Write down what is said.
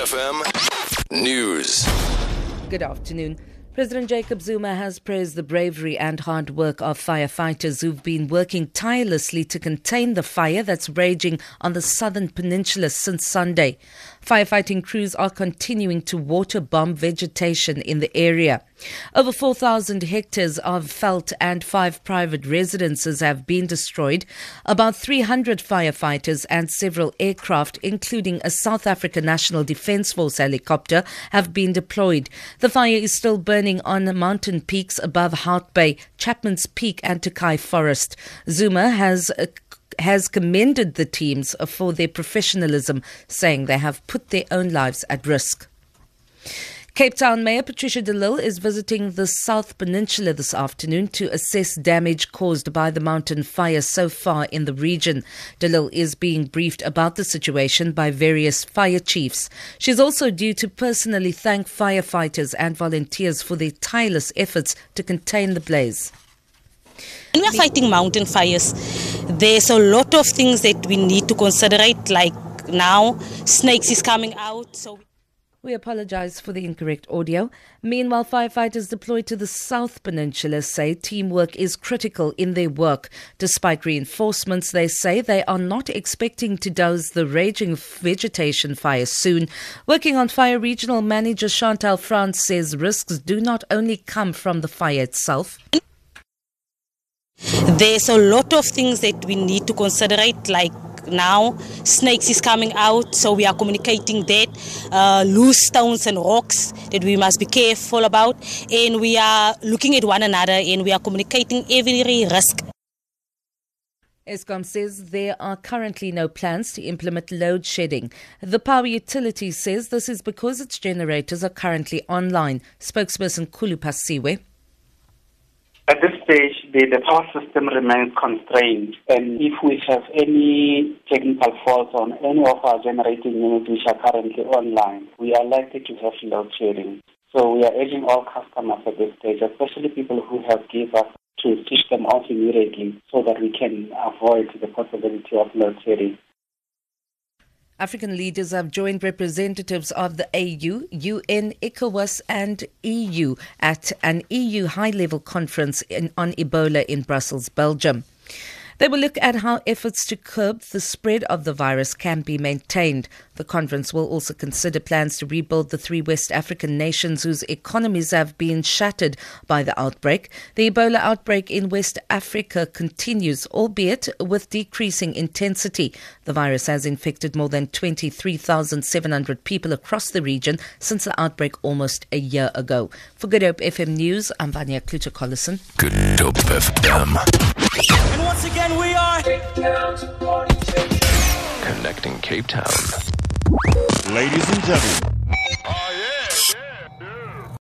FM News. Good afternoon. President Jacob Zuma has praised the bravery and hard work of firefighters who've been working tirelessly to contain the fire that's raging on the southern peninsula since Sunday. Firefighting crews are continuing to water bomb vegetation in the area. Over 4,000 hectares of veld and five private residences have been destroyed. About 300 firefighters and several aircraft, including a South African National Defence Force helicopter, have been deployed. The fire is still burning on mountain peaks above Hout Bay, Chapman's Peak, and Tokai Forest. Zuma has uh, has commended the teams for their professionalism, saying they have put their own lives at risk. Cape Town Mayor Patricia de Lille is visiting the South Peninsula this afternoon to assess damage caused by the mountain fire so far in the region. De Lille is being briefed about the situation by various fire chiefs. She's also due to personally thank firefighters and volunteers for their tireless efforts to contain the blaze. When we are fighting mountain fires, there's a lot of things that we need to consider. Like now, snakes is coming out, so. We apologize for the incorrect audio. Meanwhile, firefighters deployed to the South Peninsula say teamwork is critical in their work. Despite reinforcements, they say they are not expecting to douse the raging vegetation fire soon. Working on fire, regional manager Chantal France says risks do not only come from the fire itself. There's a lot of things that we need to consider, like now snakes is coming out so we are communicating that uh, loose stones and rocks that we must be careful about and we are looking at one another and we are communicating every risk Eskom says there are currently no plans to implement load shedding. The power utility says this is because its generators are currently online. Spokesperson Khulu Phasiwe at this stage, the, the power system remains constrained, and if we have any technical faults on any of our generating units which are currently online, we are likely to have load shedding. So we are urging all customers at this stage, especially people who have geysers to switch them off immediately so that we can avoid the possibility of load shedding. African leaders have joined representatives of the AU, UN, ECOWAS, and EU at an EU high level conference in, on Ebola in Brussels, Belgium. They will look at how efforts to curb the spread of the virus can be maintained. The conference will also consider plans to rebuild the three West African nations whose economies have been shattered by the outbreak. The Ebola outbreak in West Africa continues, albeit with decreasing intensity. The virus has infected more than 23,700 people across the region since the outbreak almost a year ago. For Good Hope FM News, I'm Vanya Kluter Collison. Good Hope FM. And once again, we are Connecting Cape Town. Ladies and gentlemen,